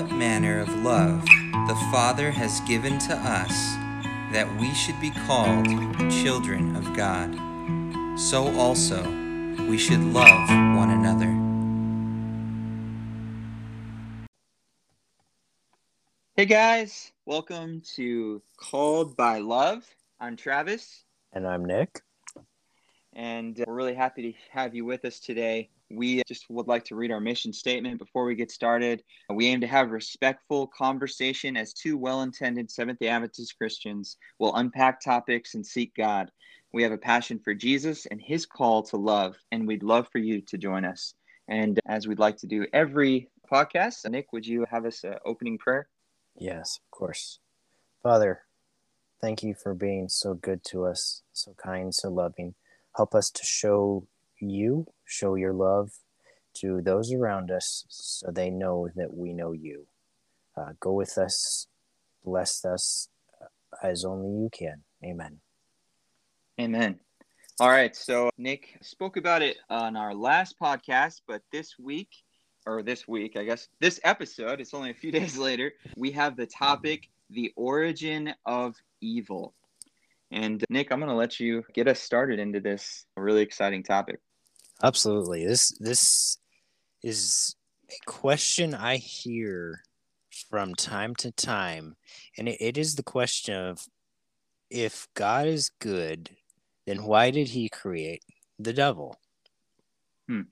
what manner of love the Father has given to us that we should be called children of God. So also we should love one another. Hey guys, welcome to Called by Love. I'm Travis. And I'm Nick. And uh, we're really happy to have you with us today. We just would like to read our mission statement before we get started. We aim to have respectful conversation as two well intended Seventh day Adventist Christians will unpack topics and seek God. We have a passion for Jesus and his call to love, and we'd love for you to join us. And as we'd like to do every podcast, Nick, would you have us an opening prayer? Yes, of course. Father, thank you for being so good to us, so kind, so loving. Help us to show you, show your love to those around us so they know that we know you. Uh, go with us, bless us uh, as only you can. Amen. Amen. All right. So Nick spoke about it on our last podcast, but this week, or this week, I guess, this episode, it's only a few days later, we have the topic the origin of evil. And Nick, I'm going to let you get us started into this really exciting topic. Absolutely. This this is a question I hear from time to time, and it, it is the question of if God is good, then why did He create the devil? Hmm.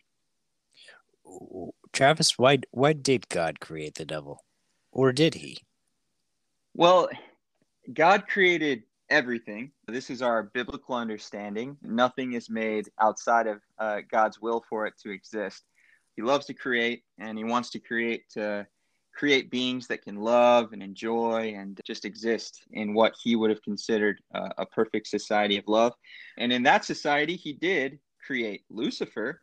Travis, why why did God create the devil, or did He? Well, God created everything. This is our biblical understanding. Nothing is made outside of uh, God's will for it to exist. He loves to create, and He wants to create to create beings that can love and enjoy and just exist in what He would have considered uh, a perfect society of love. And in that society, He did create Lucifer,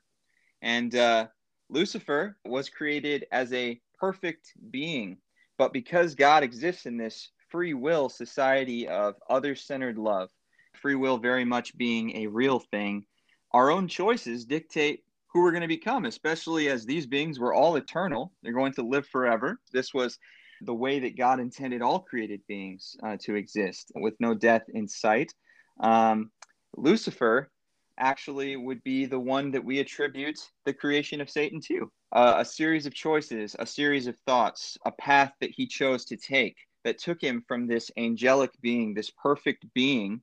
and uh, Lucifer was created as a perfect being. But because God exists in this free will society of other centered love, free will very much being a real thing, our own choices dictate who we're going to become, especially as these beings were all eternal. They're going to live forever. This was the way that God intended all created beings uh, to exist with no death in sight. Um, Lucifer actually would be the one that we attribute the creation of Satan to. Uh, a series of choices, a series of thoughts, a path that he chose to take that took him from this angelic being, this perfect being,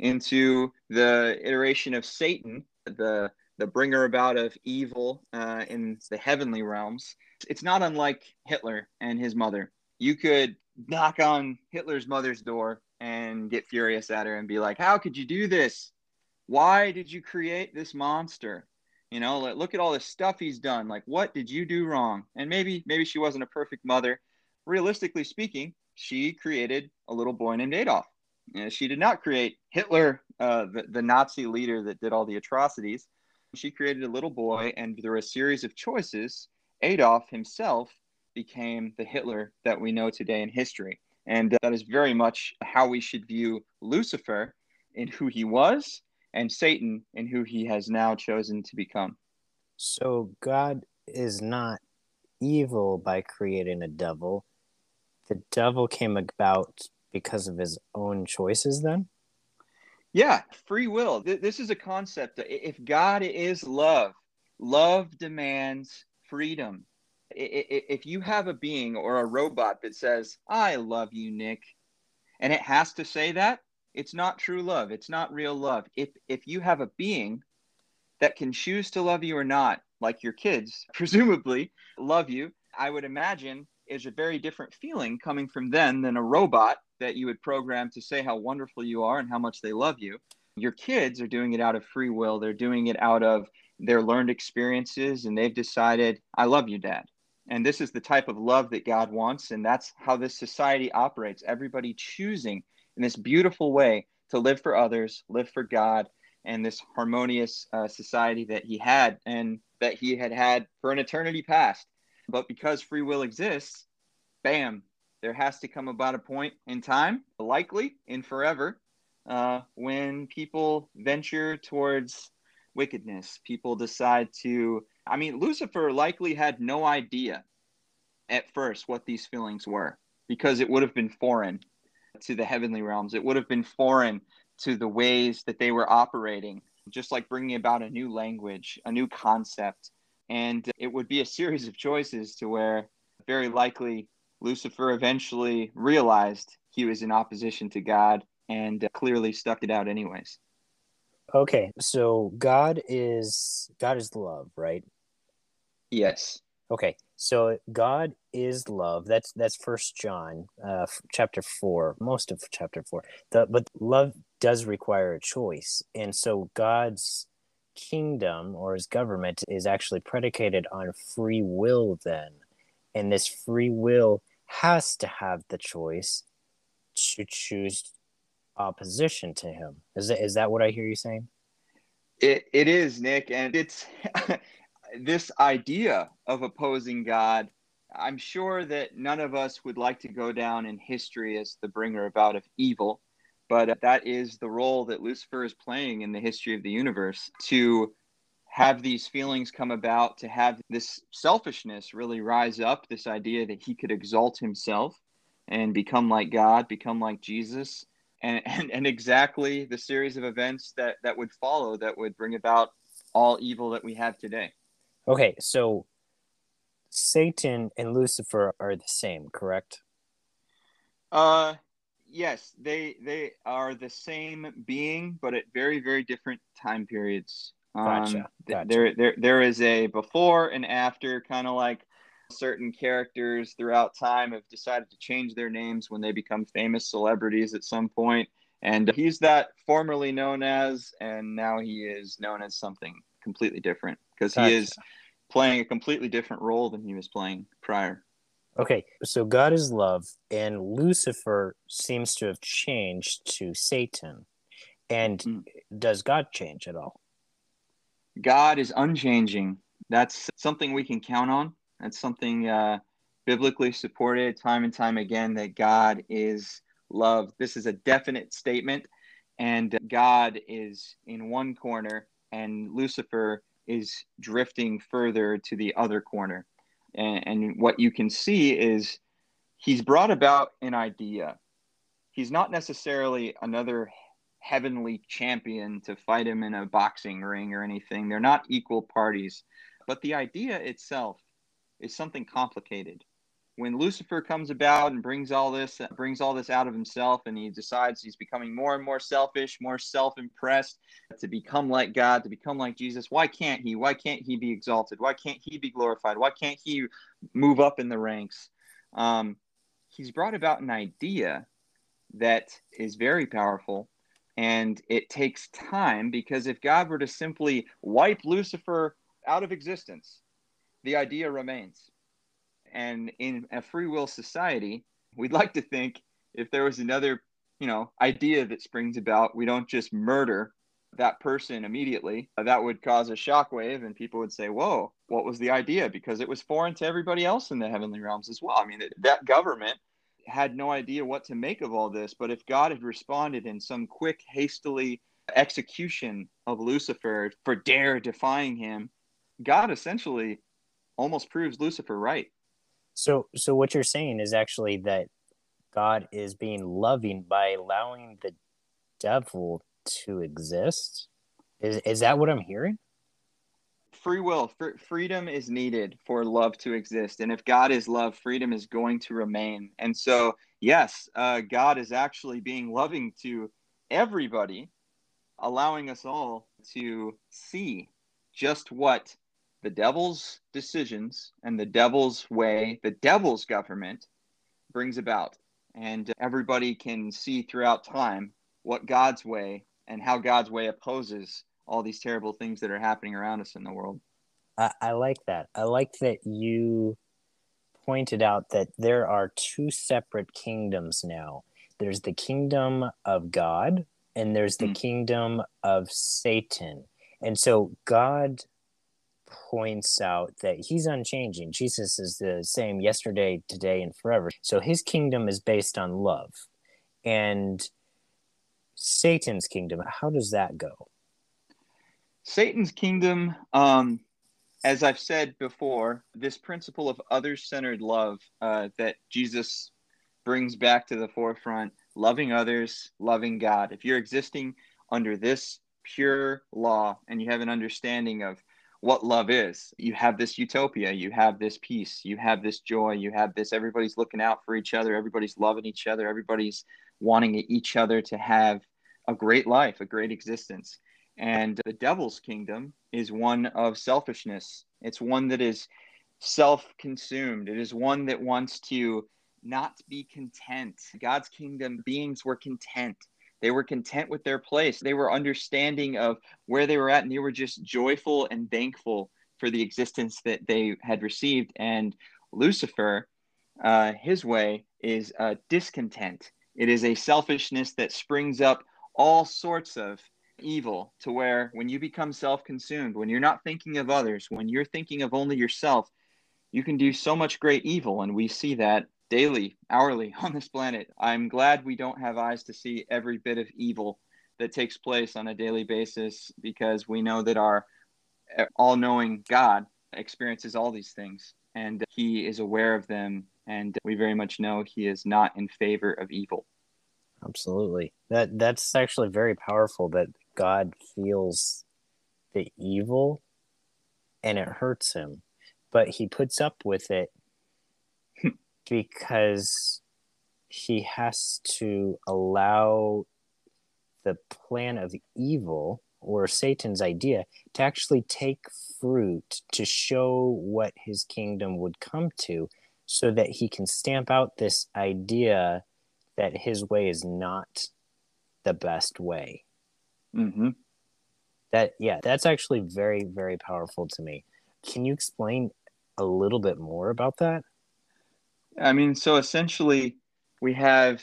into the iteration of Satan, the the bringer about of evil uh, in the heavenly realms. It's not unlike Hitler and his mother. You could knock on Hitler's mother's door and get furious at her and be like, "How could you do this? Why did you create this monster?" You know, look at all the stuff he's done. Like, what did you do wrong? And maybe, maybe she wasn't a perfect mother, realistically speaking, she created a little boy named Adolf. And she did not create Hitler, uh, the, the Nazi leader that did all the atrocities. She created a little boy, and through a series of choices, Adolf himself became the Hitler that we know today in history. And uh, that is very much how we should view Lucifer in who he was and Satan in who he has now chosen to become. So God is not evil by creating a devil the devil came about because of his own choices then? Yeah free will. This is a concept. If god is love love demands freedom. If you have a being or a robot that says i love you nick and it has to say that it's not true love. It's not real love. If if you have a being that can choose to love you or not like your kids presumably love you i would imagine is a very different feeling coming from them than a robot that you would program to say how wonderful you are and how much they love you. Your kids are doing it out of free will. They're doing it out of their learned experiences and they've decided, I love you, dad. And this is the type of love that God wants. And that's how this society operates. Everybody choosing in this beautiful way to live for others, live for God, and this harmonious uh, society that he had and that he had had for an eternity past. But because free will exists, bam, there has to come about a point in time, likely in forever, uh, when people venture towards wickedness. People decide to, I mean, Lucifer likely had no idea at first what these feelings were because it would have been foreign to the heavenly realms. It would have been foreign to the ways that they were operating, just like bringing about a new language, a new concept. And it would be a series of choices to where very likely Lucifer eventually realized he was in opposition to God and clearly stuck it out anyways. Okay, so God is God is love, right? Yes. Okay, so God is love. That's that's First John, uh, chapter four, most of chapter four. The, but love does require a choice, and so God's kingdom or His government is actually predicated on free will. Then, and this free will has to have the choice to choose opposition to Him. Is that is that what I hear you saying? It it is Nick, and it's this idea of opposing God, I'm sure that none of us would like to go down in history as the bringer about of evil, but that is the role that Lucifer is playing in the history of the universe to have these feelings come about, to have this selfishness really rise up, this idea that he could exalt himself and become like God, become like Jesus. And, and, and exactly the series of events that, that would follow that would bring about all evil that we have today. Okay, so Satan and Lucifer are the same, correct? Uh yes, they they are the same being, but at very very different time periods. Um, gotcha. gotcha. There there there is a before and after, kind of like certain characters throughout time have decided to change their names when they become famous celebrities at some point. And he's that formerly known as, and now he is known as something completely different because gotcha. he is playing a completely different role than he was playing prior. Okay, so God is love, and Lucifer seems to have changed to Satan. And mm. does God change at all? God is unchanging. That's something we can count on. That's something uh, biblically supported time and time again that God is love. This is a definite statement, and God is in one corner, and Lucifer is drifting further to the other corner. And, and what you can see is he's brought about an idea. He's not necessarily another heavenly champion to fight him in a boxing ring or anything. They're not equal parties. But the idea itself is something complicated when Lucifer comes about and brings all this brings all this out of himself and he decides he's becoming more and more selfish, more self-impressed to become like God, to become like Jesus, why can't he? Why can't he be exalted? Why can't he be glorified? Why can't he move up in the ranks? Um, he's brought about an idea that is very powerful and it takes time because if God were to simply wipe Lucifer out of existence, the idea remains and in a free will society, we'd like to think if there was another, you know, idea that springs about, we don't just murder that person immediately. That would cause a shockwave, and people would say, "Whoa, what was the idea?" Because it was foreign to everybody else in the heavenly realms as well. I mean, that government had no idea what to make of all this. But if God had responded in some quick, hastily execution of Lucifer for dare defying him, God essentially almost proves Lucifer right. So, so what you're saying is actually that God is being loving by allowing the devil to exist. Is is that what I'm hearing? Free will, fr- freedom is needed for love to exist, and if God is love, freedom is going to remain. And so, yes, uh, God is actually being loving to everybody, allowing us all to see just what the devil's decisions and the devil's way, the devil's government brings about. And everybody can see throughout time what God's way and how God's way opposes all these terrible things that are happening around us in the world. I, I like that. I like that you pointed out that there are two separate kingdoms now there's the kingdom of God and there's the mm. kingdom of Satan. And so God points out that he's unchanging. Jesus is the same yesterday, today, and forever. So his kingdom is based on love. And Satan's kingdom, how does that go? Satan's kingdom, um, as I've said before, this principle of other centered love uh, that Jesus brings back to the forefront loving others, loving God. If you're existing under this pure law and you have an understanding of what love is, you have this utopia, you have this peace, you have this joy, you have this everybody's looking out for each other, everybody's loving each other, everybody's wanting each other to have a great life, a great existence. And the devil's kingdom is one of selfishness. It's one that is self consumed. It is one that wants to not be content. God's kingdom beings were content. They were content with their place. They were understanding of where they were at, and they were just joyful and thankful for the existence that they had received. And Lucifer, uh, his way is discontent. It is a selfishness that springs up all sorts of evil to where when you become self consumed, when you're not thinking of others, when you're thinking of only yourself, you can do so much great evil. And we see that daily, hourly on this planet. I'm glad we don't have eyes to see every bit of evil that takes place on a daily basis because we know that our all knowing God experiences all these things and he is aware of them. And we very much know he is not in favor of evil. Absolutely. That that's actually very powerful that God feels the evil and it hurts him, but he puts up with it because he has to allow the plan of evil or Satan's idea to actually take fruit to show what his kingdom would come to so that he can stamp out this idea that his way is not the best way. Mm-hmm. That yeah, that's actually very very powerful to me. Can you explain a little bit more about that? I mean, so essentially, we have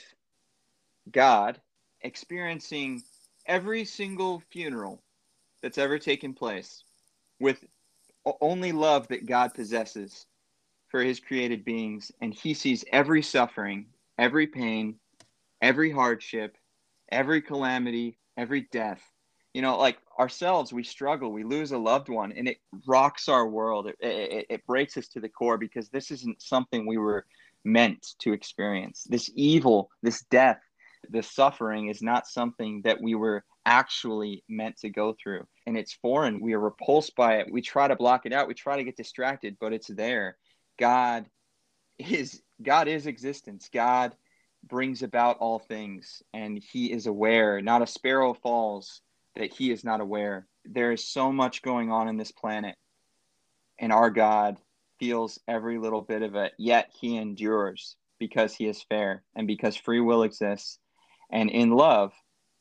God experiencing every single funeral that's ever taken place with only love that God possesses for his created beings. And he sees every suffering, every pain, every hardship, every calamity, every death you know like ourselves we struggle we lose a loved one and it rocks our world it, it, it, breaks us to the core because this isn't something we were meant to experience. This evil this death this suffering is not something that we were actually meant to go through. And it's foreign. We are repulsed by it. We try to block it out. We try to get distracted but it's there. God is god is existence. God brings about all things and he is aware. Not a sparrow falls that he is not aware. There is so much going on in this planet, and our God feels every little bit of it, yet he endures because he is fair and because free will exists. And in love,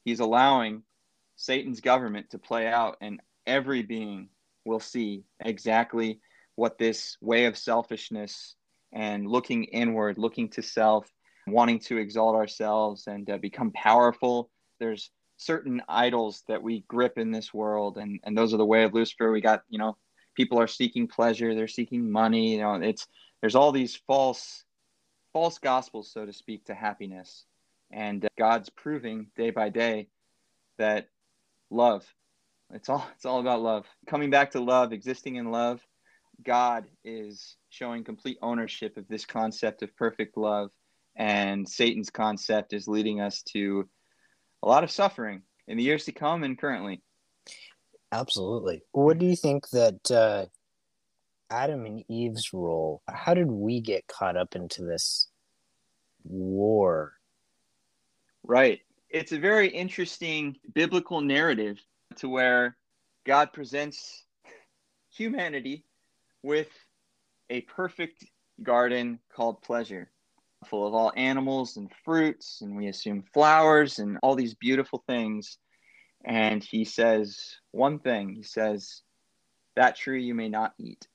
he's allowing Satan's government to play out, and every being will see exactly what this way of selfishness and looking inward, looking to self, wanting to exalt ourselves and uh, become powerful. There's certain idols that we grip in this world and and those are the way of lucifer we got you know people are seeking pleasure they're seeking money you know it's there's all these false false gospels so to speak to happiness. And god's proving day by day that love it's all it's all about love. Coming back to love existing in love god is showing complete ownership of this concept of perfect love. And satan's concept is leading us to a lot of suffering in the years to come and currently. Absolutely. What do you think that uh, Adam and Eve's role? How did we get caught up into this war? Right. It's a very interesting biblical narrative to where God presents humanity with a perfect garden called pleasure full of all animals and fruits, and we assume flowers and all these beautiful things. And he says one thing he says, That tree you may not eat,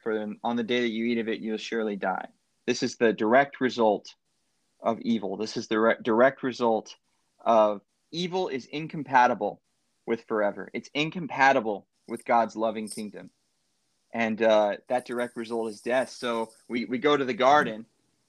for on the day that you eat of it, you'll surely die. This is the direct result of evil. This is the re- direct result of evil is incompatible with forever, it's incompatible with God's loving kingdom. And uh, that direct result is death. So we, we go to the garden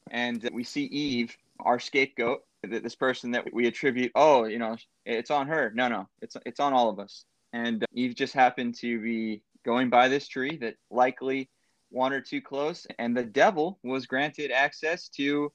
and we see Eve, our scapegoat, this person that we attribute, oh, you know, it's on her. No, no, it's it's on all of us. And Eve just happened to be going by this tree that likely wandered too close, and the devil was granted access to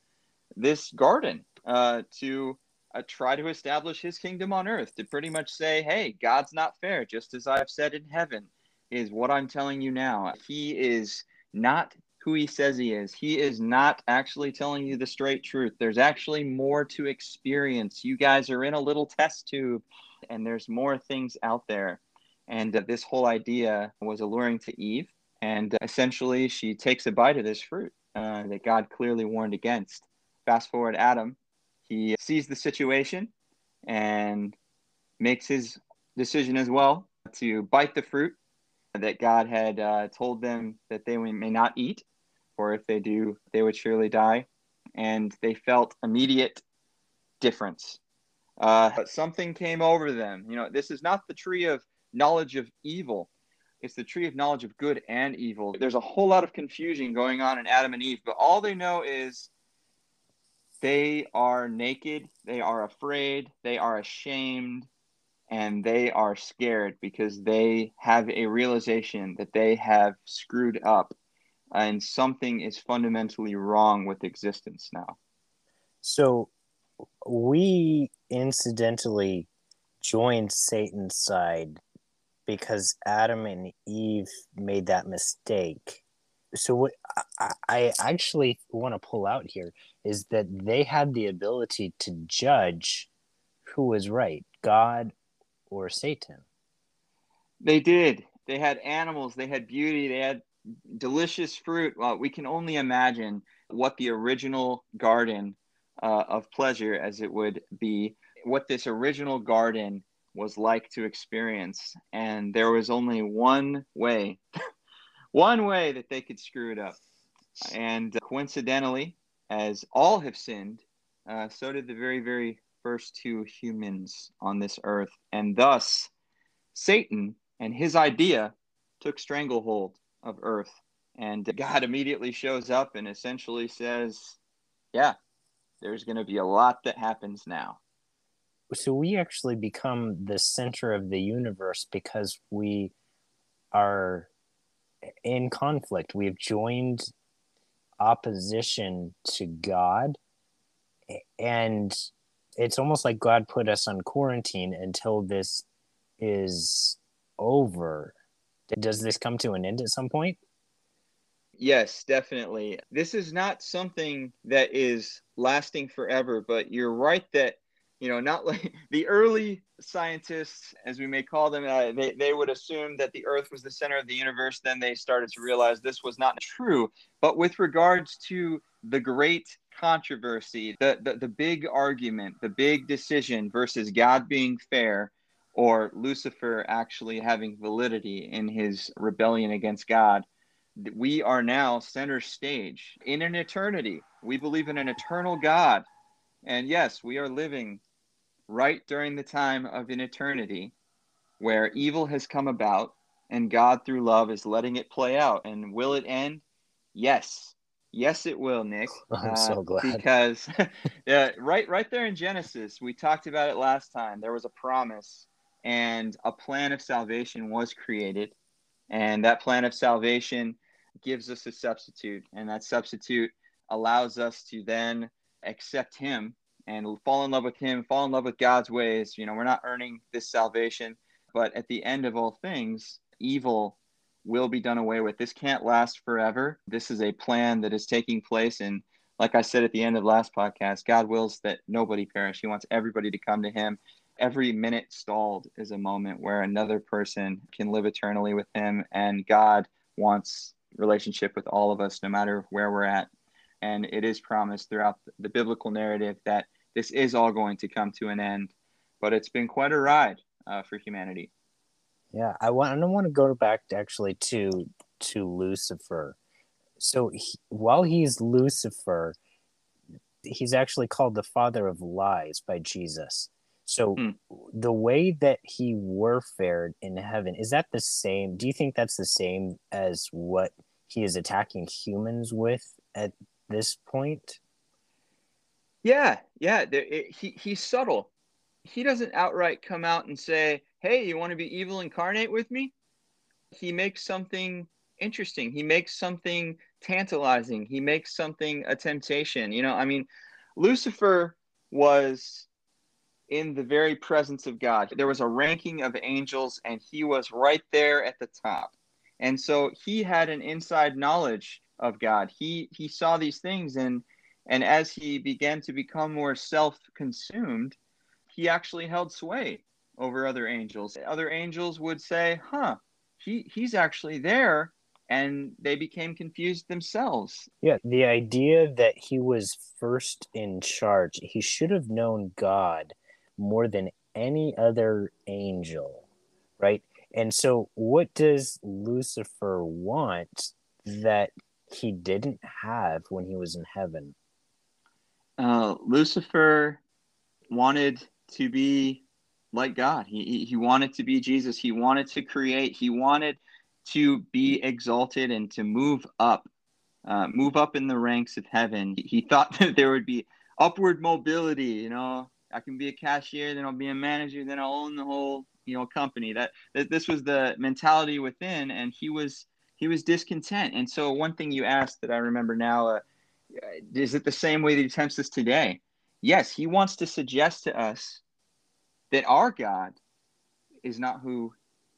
this garden uh, to uh, try to establish his kingdom on earth, to pretty much say, hey, God's not fair, just as I've said in heaven, is what I'm telling you now. He is not who he says he is. He is not actually telling you the straight truth. There's actually more to experience. You guys are in a little test tube, and there's more things out there. And uh, this whole idea was alluring to Eve. And uh, essentially, she takes a bite of this fruit uh, that God clearly warned against. Fast forward, Adam, he sees the situation and makes his decision as well to bite the fruit that God had uh, told them that they may not eat, for if they do, they would surely die. And they felt immediate difference. Uh, but something came over them. You know, this is not the tree of knowledge of evil. It's the tree of knowledge of good and evil. There's a whole lot of confusion going on in Adam and Eve, but all they know is they are naked, they are afraid, they are ashamed, and they are scared because they have a realization that they have screwed up and something is fundamentally wrong with existence now. So we incidentally joined Satan's side because Adam and Eve made that mistake. So what I, I actually want to pull out here is that they had the ability to judge who was right, God or Satan. They did. They had animals, they had beauty, they had delicious fruit. Well, we can only imagine what the original garden uh, of pleasure, as it would be, what this original garden was like to experience. And there was only one way, one way that they could screw it up. And coincidentally, as all have sinned, uh, so did the very, very first two humans on this earth. And thus, Satan and his idea took stranglehold of earth. And God immediately shows up and essentially says, Yeah, there's going to be a lot that happens now so we actually become the center of the universe because we are in conflict we've joined opposition to god and it's almost like god put us on quarantine until this is over does this come to an end at some point yes definitely this is not something that is lasting forever but you're right that you know, not like the early scientists, as we may call them, uh, they, they would assume that the Earth was the center of the universe. Then they started to realize this was not true. But with regards to the great controversy, the, the, the big argument, the big decision versus God being fair or Lucifer actually having validity in his rebellion against God, we are now center stage in an eternity. We believe in an eternal God. And yes, we are living right during the time of an eternity where evil has come about and God, through love, is letting it play out. And will it end? Yes. Yes, it will, Nick. I'm uh, so glad. Because yeah, right, right there in Genesis, we talked about it last time. There was a promise, and a plan of salvation was created, and that plan of salvation gives us a substitute, and that substitute allows us to then accept Him and fall in love with him, fall in love with God's ways. You know, we're not earning this salvation, but at the end of all things, evil will be done away with. This can't last forever. This is a plan that is taking place. And like I said at the end of last podcast, God wills that nobody perish. He wants everybody to come to him. Every minute stalled is a moment where another person can live eternally with him. And God wants relationship with all of us, no matter where we're at. And it is promised throughout the biblical narrative that this is all going to come to an end. But it's been quite a ride uh, for humanity. Yeah, I want. I want to go back actually to to Lucifer. So he, while he's Lucifer, he's actually called the father of lies by Jesus. So hmm. the way that he warfared in heaven is that the same? Do you think that's the same as what he is attacking humans with at this point? Yeah, yeah. There, it, he he's subtle. He doesn't outright come out and say, "Hey, you want to be evil incarnate with me?" he makes something interesting. He makes something tantalizing. He makes something a temptation. You know, I mean, Lucifer was in the very presence of God. There was a ranking of angels, and he was right there at the top. And so he had an inside knowledge of God. He he saw these things, and and as he began to become more self-consumed, he actually held sway over other angels. Other angels would say, "Huh, he he's actually there." And they became confused themselves. Yeah, the idea that he was first in charge, he should have known God more than any other angel, right? And so, what does Lucifer want that he didn't have when he was in heaven? Uh, Lucifer wanted to be like God. He, he wanted to be Jesus. He wanted to create. He wanted to be exalted and to move up, uh, move up in the ranks of heaven. He, thought that there would be upward mobility. You know, I can be a cashier, then I'll be a manager, then I'll own the whole you know company. That, that this was the mentality within, and he was he was discontent. And so one thing you asked that I remember now, uh, is it the same way that he tempts us today? Yes, he wants to suggest to us that our God is not who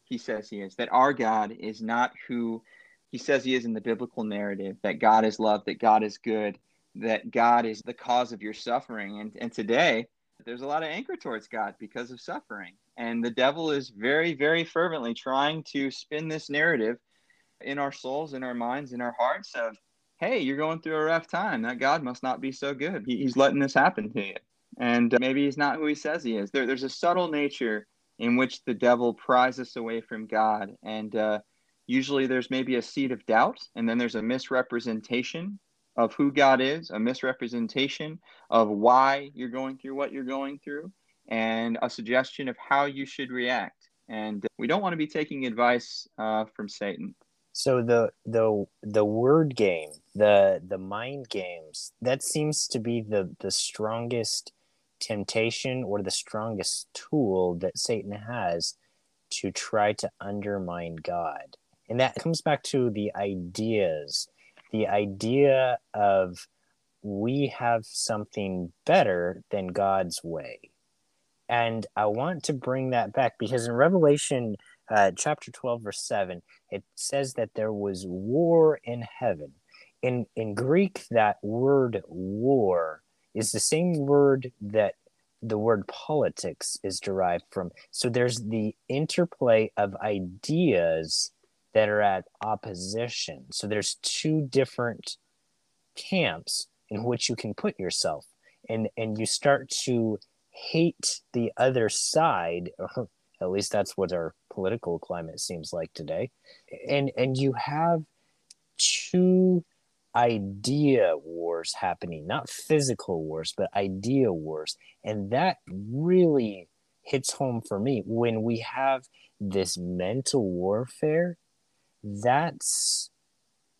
he says he is, that our God is not who he says he is in the biblical narrative, that God is love, that God is good, that God is the cause of your suffering. And, and today, there's a lot of anger towards God because of suffering. And the devil is very, very fervently trying to spin this narrative in our souls, in our minds, in our hearts of, hey, you're going through a rough time. That God must not be so good. He, he's letting this happen to you. And uh, maybe he's not who he says he is. There, there's a subtle nature in which the devil pries us away from God. And uh, usually there's maybe a seed of doubt, and then there's a misrepresentation of who God is, a misrepresentation of why you're going through what you're going through, and a suggestion of how you should react. And we don't want to be taking advice uh, from Satan. So the the the word game, the the mind games, that seems to be the the strongest temptation or the strongest tool that Satan has to try to undermine God. And that comes back to the ideas the idea of we have something better than God's way. And I want to bring that back because in Revelation uh, chapter 12, verse 7, it says that there was war in heaven. In, in Greek, that word war is the same word that the word politics is derived from. So there's the interplay of ideas that are at opposition. So there's two different camps in which you can put yourself and and you start to hate the other side or at least that's what our political climate seems like today and and you have two idea wars happening not physical wars but idea wars and that really hits home for me when we have this mental warfare that's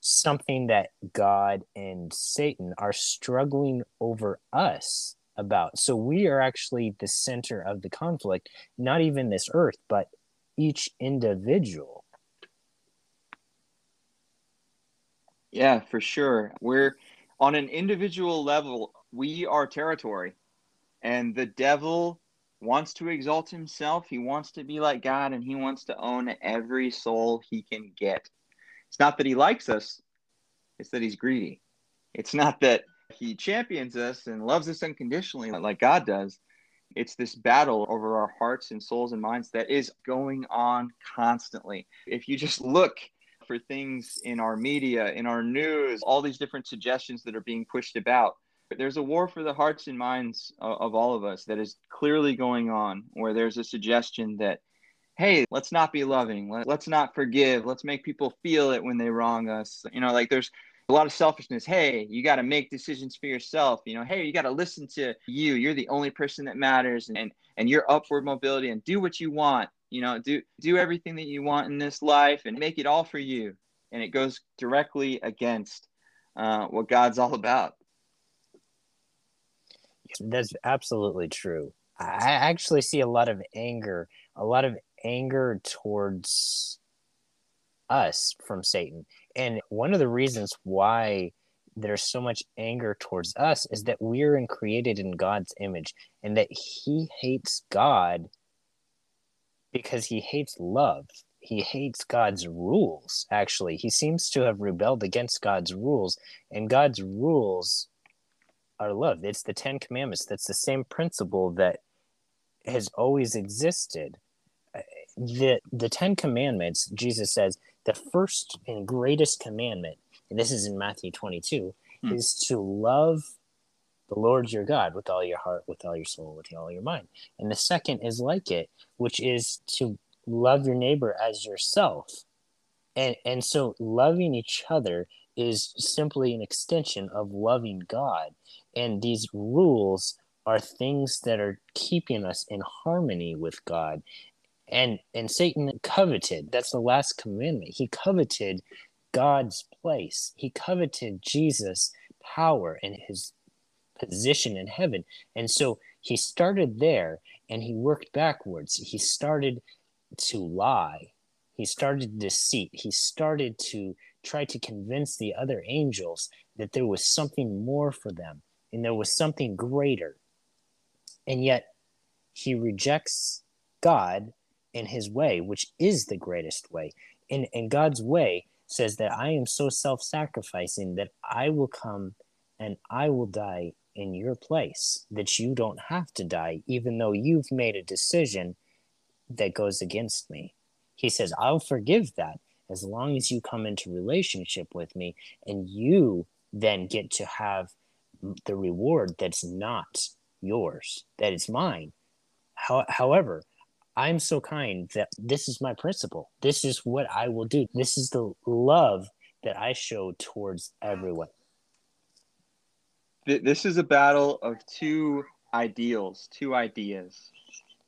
something that God and Satan are struggling over us about. So we are actually the center of the conflict, not even this earth, but each individual. Yeah, for sure. We're on an individual level, we are territory. And the devil wants to exalt himself. He wants to be like God and he wants to own every soul he can get. It's not that he likes us, it's that he's greedy. It's not that he champions us and loves us unconditionally like God does. It's this battle over our hearts and souls and minds that is going on constantly. If you just look for things in our media, in our news, all these different suggestions that are being pushed about, there's a war for the hearts and minds of, all of us that is clearly going on, where there's a suggestion that, hey, let's not be loving, Let, let's not forgive, let's make people feel it when they wrong us. You know, like there's a lot of selfishness. Hey, you got to make decisions for yourself. You know, hey, you got to listen to you. You're the only person that matters, and and your upward mobility, and do what you want. You know, do do everything that you want in this life, and make it all for you. And it goes directly against uh, what God's all about. That's absolutely true. I actually see a lot of anger, a lot of anger towards us from Satan. And one of the reasons why there's so much anger towards us is that we're created in God's image and that he hates God because he hates love. He hates God's rules, actually. He seems to have rebelled against God's rules, and God's rules are love. It's the Ten Commandments. That's the same principle that has always existed. The, the Ten Commandments, Jesus says, the first and greatest commandment, and this is in Matthew 22, hmm. is to love the Lord your God with all your heart, with all your soul, with all your mind. And the second is like it, which is to love your neighbor as yourself. And and so loving each other is simply an extension of loving God. And these rules are things that are keeping us in harmony with God. And and Satan coveted, that's the last commandment. He coveted God's place. He coveted Jesus' power and his position in heaven. And so he started there and he worked backwards. He started to lie. He started deceit. He started to try to convince the other angels that there was something more for them and there was something greater. And yet he rejects God in his way, which is the greatest way. And, and God's way says that I am so self sacrificing that I will come and I will die in your place, that you don't have to die, even though you've made a decision that goes against me. He says, I'll forgive that as long as you come into relationship with me and you then get to have the reward that's not yours, that is mine. How, however, I'm so kind that this is my principle. This is what I will do. This is the love that I show towards everyone. This is a battle of two ideals, two ideas.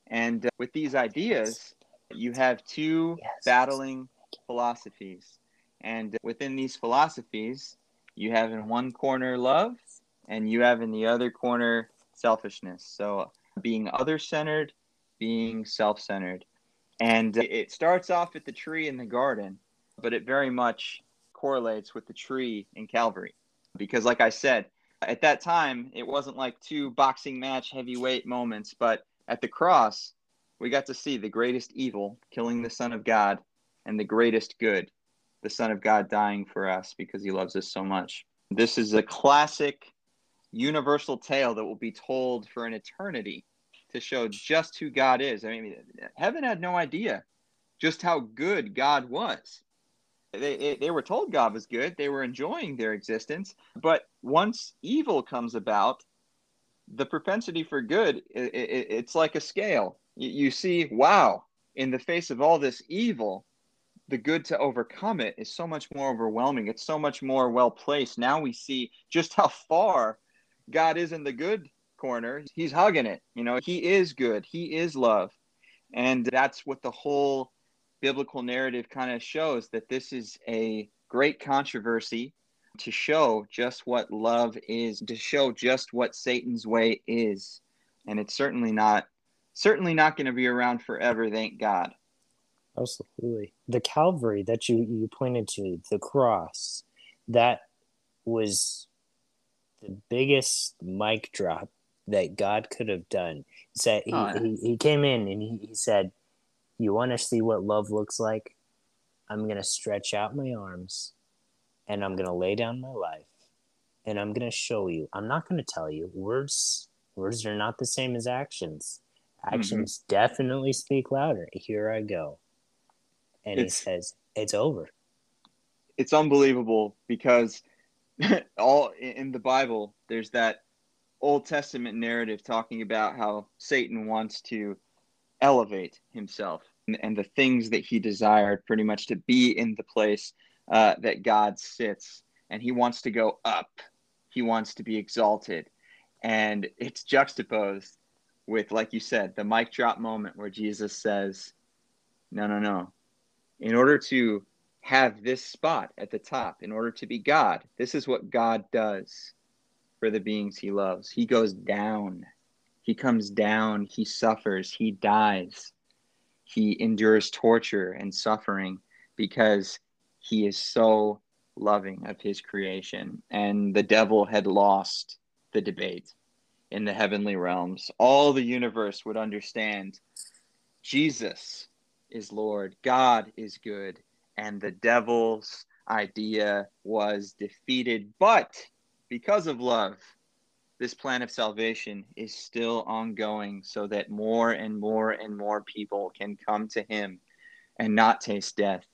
And uh, with these ideas, you have two yes. battling philosophies. And within these philosophies, you have in one corner love, and you have in the other corner selfishness. So being other centered, being self centered. And it starts off at the tree in the garden, but it very much correlates with the tree in Calvary. Because, like I said, at that time, it wasn't like two boxing match heavyweight moments, but at the cross, we got to see the greatest evil killing the Son of God and the greatest good, the Son of God dying for us because he loves us so much. This is a classic universal tale that will be told for an eternity to show just who God is. I mean, heaven had no idea just how good God was. They, they were told God was good, they were enjoying their existence. But once evil comes about, the propensity for good, it, it, it's like a scale. You, you see, wow, in the face of all this evil, the good to overcome it is so much more overwhelming. It's so much more well placed. Now we see just how far God is in the good corner. He's hugging it. You know, He is good, He is love. And that's what the whole biblical narrative kind of shows that this is a great controversy to show just what love is, to show just what Satan's way is. And it's certainly not certainly not going to be around forever, thank God. Absolutely. The Calvary that you you pointed to, the cross, that was the biggest mic drop that God could have done. He said he, oh, yeah. he, he came in and he, he said, You want to see what love looks like? I'm gonna stretch out my arms and I'm going to lay down my life and I'm going to show you. I'm not going to tell you. Words words are not the same as actions. Actions mm-hmm. definitely speak louder. Here I go. And it's, he says, "It's over." It's unbelievable because all in the Bible there's that Old Testament narrative talking about how Satan wants to elevate himself and, the things that he desired pretty much to be in the place uh, that God sits, and he wants to go up. He wants to be exalted. And it's juxtaposed with, like you said, the mic drop moment where Jesus says, No, no, no. In order to have this spot at the top, in order to be God, this is what God does for the beings he loves. He goes down. He comes down. He suffers. He dies. He endures torture and suffering because he is so loving of his creation. And the devil had lost the debate in the heavenly realms. All the universe would understand Jesus is Lord, God is good, and the devil's idea was defeated. But because of love, this plan of salvation is still ongoing so that more and more and more people can come to him and not taste death,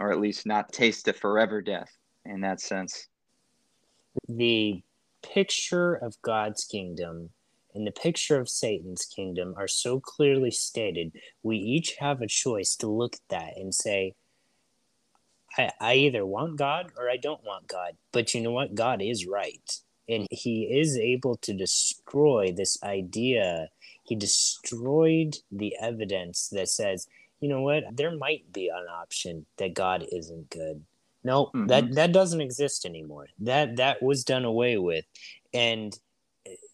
or at least not taste a forever death in that sense. The picture of God's kingdom and the picture of Satan's kingdom are so clearly stated, we each have a choice to look at that and say, I, I either want God or I don't want God. But you know what? God is right. And he is able to destroy this idea. He destroyed the evidence that says, you know what? There might be an option that God isn't good. No, mm-hmm. that that doesn't exist anymore. That that was done away with. And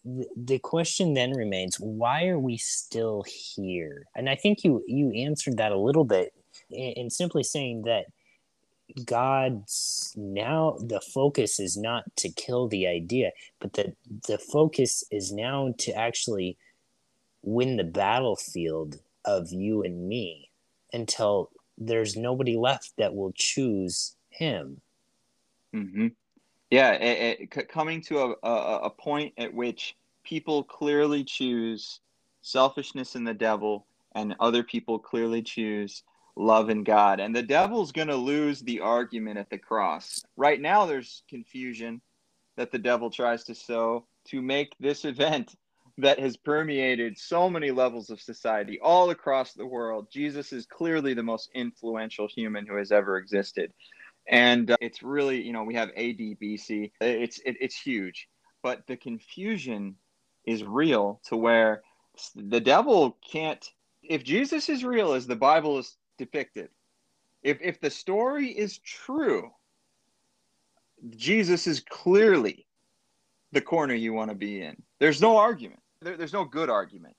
the question then remains why are we still here and i think you you answered that a little bit in, simply saying that god's now the focus is not to kill the idea but that the focus is now to actually win the battlefield of you and me until there's nobody left that will choose him. Mm-hmm. Yeah, it, it, coming to a, a, a point at which people clearly choose selfishness in the devil, and other people clearly choose love in God. And the devil's going to lose the argument at the cross. Right now, there's confusion that the devil tries to sow to make this event that has permeated so many levels of society all across the world. Jesus is clearly the most influential human who has ever existed and uh, it's really you know we have AD BC. It's it, it's huge, but the confusion is real to where the devil can't. If Jesus is real as the Bible is depicted, if if the story is true, Jesus is clearly the corner you want to be in. There's no argument. There, there's no good argument.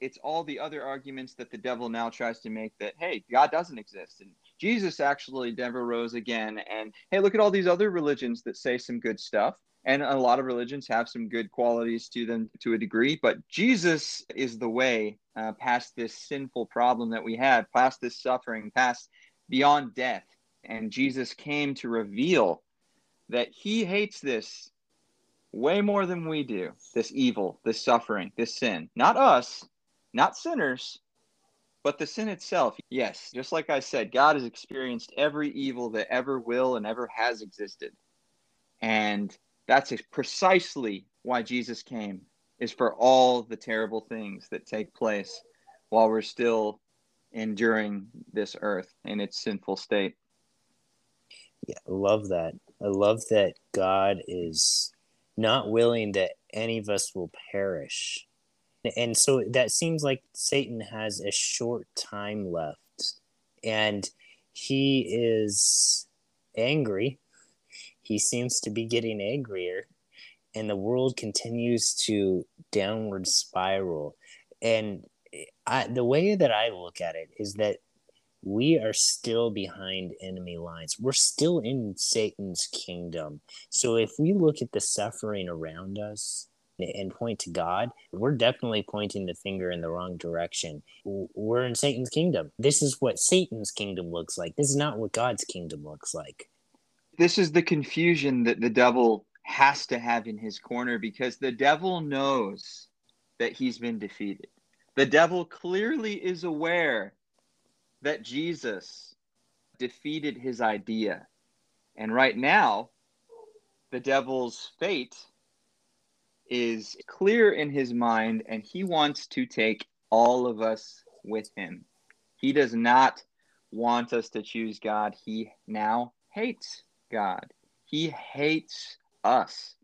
It's all the other arguments that the devil now tries to make that hey, God doesn't exist and Jesus actually never rose again. And hey, look at all these other religions that say some good stuff. And a lot of religions have some good qualities to them to a degree, but Jesus is the way uh, past this sinful problem that we have, past this suffering, past beyond death. And Jesus came to reveal that he hates this way more than we do this evil, this suffering, this sin. Not us, not sinners, but the sin itself, yes, just like I said, God has experienced every evil that ever will and ever has existed. And that's precisely why Jesus came, is for all the terrible things that take place while we're still enduring this earth in its sinful state. Yeah, I love that. I love that God is not willing that any of us will perish, and so that seems like Satan has a short time left, and he is angry. He seems to be getting angrier, and the world continues to downward spiral. And I, the way that I look at it is that we are still behind enemy lines. We're still in Satan's kingdom. So if we look at the suffering around us, and point to God, we're definitely pointing the finger in the wrong direction. We're in Satan's kingdom. This is what Satan's kingdom looks like. This is not what God's kingdom looks like. This is the confusion that the devil has to have in his corner because the devil knows that he's been defeated. The devil clearly is aware that Jesus defeated his idea. And right now, the devil's fate is clear in his mind and he wants to take all of us with him. He does not want us to choose God. He now hates God. He hates us.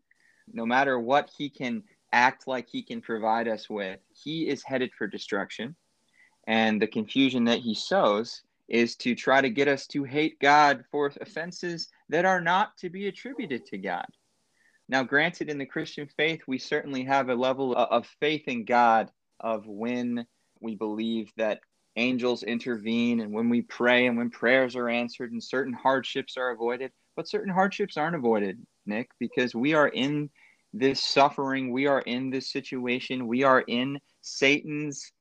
No matter what he can act like he can provide us with, he is headed for destruction. And the confusion that he sows is to try to get us to hate God for offenses that are not to be attributed to God. Now, granted, in the Christian faith, we certainly have a level of faith in God of when we believe that angels intervene and when we pray and when prayers are answered and certain hardships are avoided. But certain hardships aren't avoided, Nick, because we are in this suffering. We are in this situation. We are in Satan's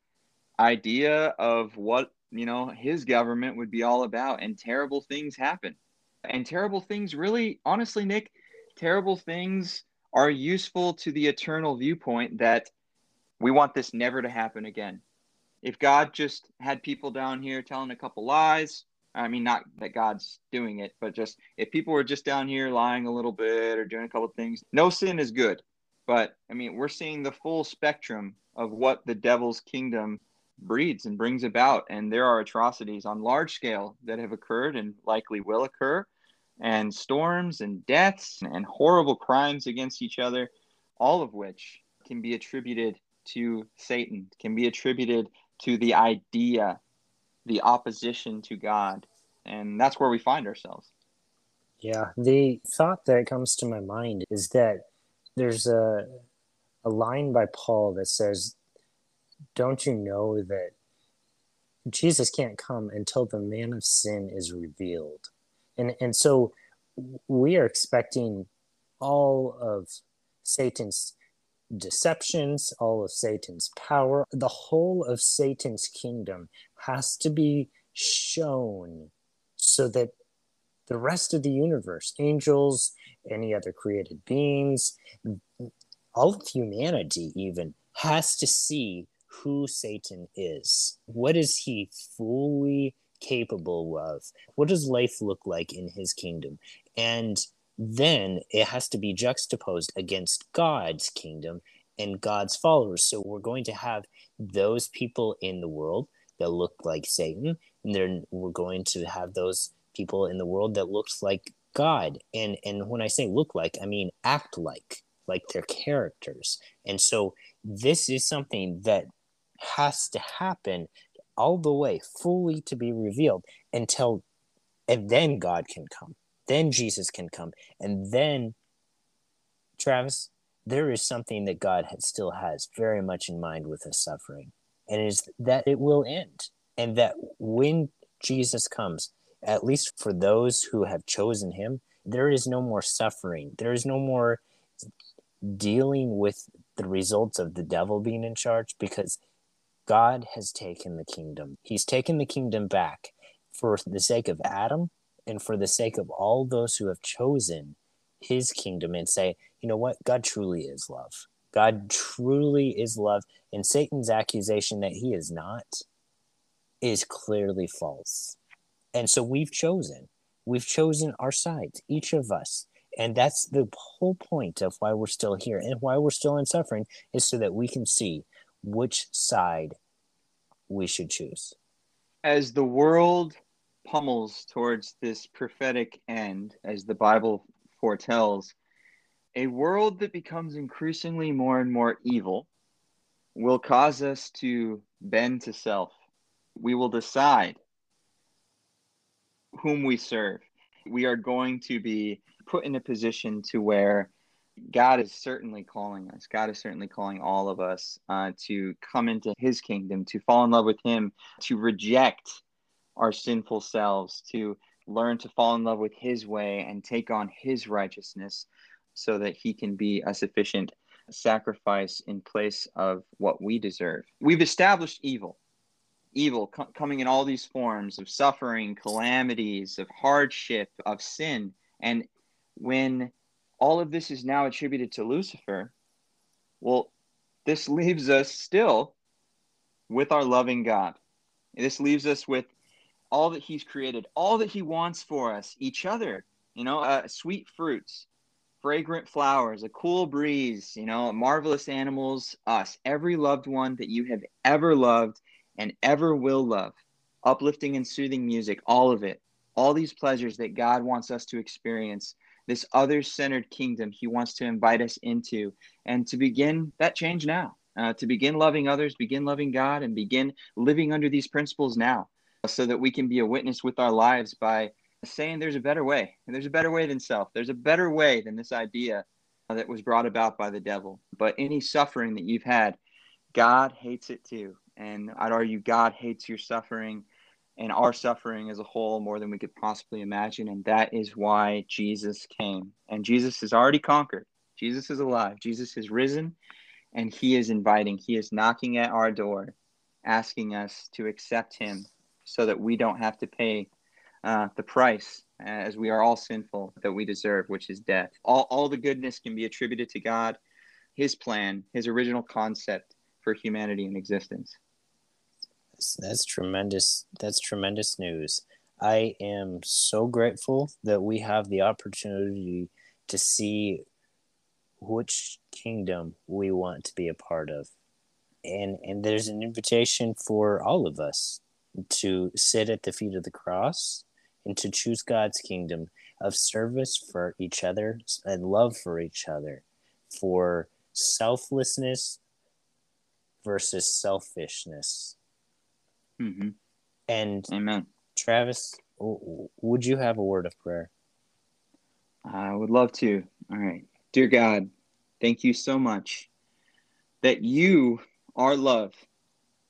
idea of what, you know, his government would be all about. And terrible things happen. And terrible things really, honestly, Nick, terrible things are useful to the eternal viewpoint that we want this never to happen again. If God just had people down here telling a couple lies, I mean, not that God's doing it, but just if people were just down here lying a little bit or doing a couple things, no sin is good. But I mean, we're seeing the full spectrum of what the devil's kingdom breeds and brings about. And there are atrocities on large scale that have occurred and likely will occur, and storms and deaths and horrible crimes against each other, all of which can be attributed to Satan, can be attributed to the idea the opposition to God. And that's where we find ourselves. Yeah, the thought that comes to my mind is that there's a a line by Paul that says, "Don't you know that Jesus can't come until the man of sin is revealed?" And and so we are expecting all of Satan's deceptions, all of Satan's power, the whole of Satan's kingdom has to be shown so that the rest of the universe, angels, any other created beings, all of humanity even has to see who Satan is. What is he fully capable of? What does life look like in his kingdom? And then it has to be juxtaposed against God's kingdom and God's followers. So we're going to have those people in the world that look like Satan, and then we're going to have those people in the world that looks like God. And and when I say look like, I mean act like, like their characters. And so this is something that has to happen all the way fully to be revealed until and then God can come then Jesus can come. And then, Travis, there is something that God still has very much in mind with his suffering, and it is that it will end. And that when Jesus comes, at least for those who have chosen him, there is no more suffering. There is no more dealing with the results of the devil being in charge because God has taken the kingdom. He's taken the kingdom back for the sake of Adam and for the sake of all those who have chosen his kingdom and say, you know what, God truly is love. God truly is love. And Satan's accusation that he is not is clearly false. And so we've chosen. We've chosen our sides, each of us. And that's the whole point of why we're still here and why we're still in suffering is so that we can see which side we should choose. As the world pummels towards this prophetic end, as the Bible foretells, a world that becomes increasingly more and more evil will cause us to bend to self. We will decide whom we serve. We are going to be put in a position to where God is certainly calling us. God is certainly calling all of us uh, to come into His kingdom, to fall in love with Him, to reject our sinful selves, to learn to fall in love with His way and take on His righteousness so that He can be a sufficient sacrifice in place of what we deserve. We've established evil, evil co- coming in all these forms of suffering, calamities, of hardship, of sin. And when all of this is now attributed to Lucifer, well, this leaves us still with our loving God. This leaves us with all that he's created, all that he wants for us, each other, you know, uh, sweet fruits, fragrant flowers, a cool breeze, you know, marvelous animals, us, every loved one that you have ever loved and ever will love, uplifting and soothing music, all of it, all these pleasures that God wants us to experience, this other centered kingdom he wants to invite us into, and to begin that change now. Uh, to begin loving others, begin loving God, and begin living under these principles now so that we can be a witness with our lives by saying there's a better way. And there's a better way than self. There's a better way than this idea that was brought about by the devil. But any suffering that you've had, God hates it too. And I'd argue God hates your suffering and our suffering as a whole more than we could possibly imagine. And that is why Jesus came. And Jesus has already conquered. Jesus is alive. Jesus is risen. And he is inviting, he is knocking at our door, asking us to accept him so that we don't have to pay uh, the price as we are all sinful that we deserve, which is death. All, all the goodness can be attributed to God, his plan, his original concept for humanity and existence. That's, that's tremendous. That's tremendous news. I am so grateful that we have the opportunity to see which kingdom we want to be a part of. And and there's an invitation for all of us to sit at the feet of the cross and to choose God's kingdom of service for each other and love for each other, for selflessness versus selfishness. Mm-hmm. And Amen. Travis, would you have a word of prayer? I would love to. All right. Dear God, thank you so much that you are love,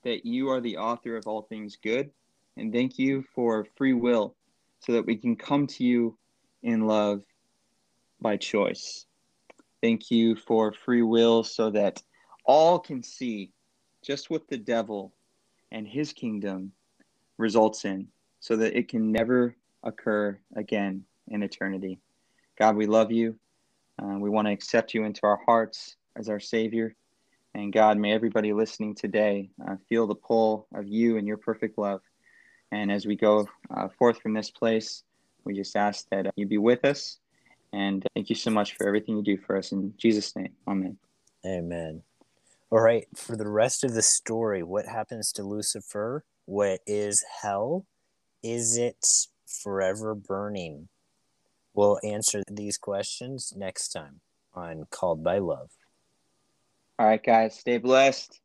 that you are the author of all things good, and thank you for free will so that we can come to you in love by choice. Thank you for free will so that all can see just what the devil and his kingdom results in, so that it can never occur again in eternity. God, we love you. Uh, we want to accept you into our hearts as our Savior. And God, may everybody listening today uh, feel the pull of you and your perfect love. And as we go uh, forth from this place, we just ask that uh, you be with us. And thank you so much for everything you do for us. In Jesus' name, amen. Amen. All right. For the rest of the story, what happens to Lucifer? What is hell? Is it forever burning? We'll answer these questions next time on Called by Love. All right, guys. Stay blessed.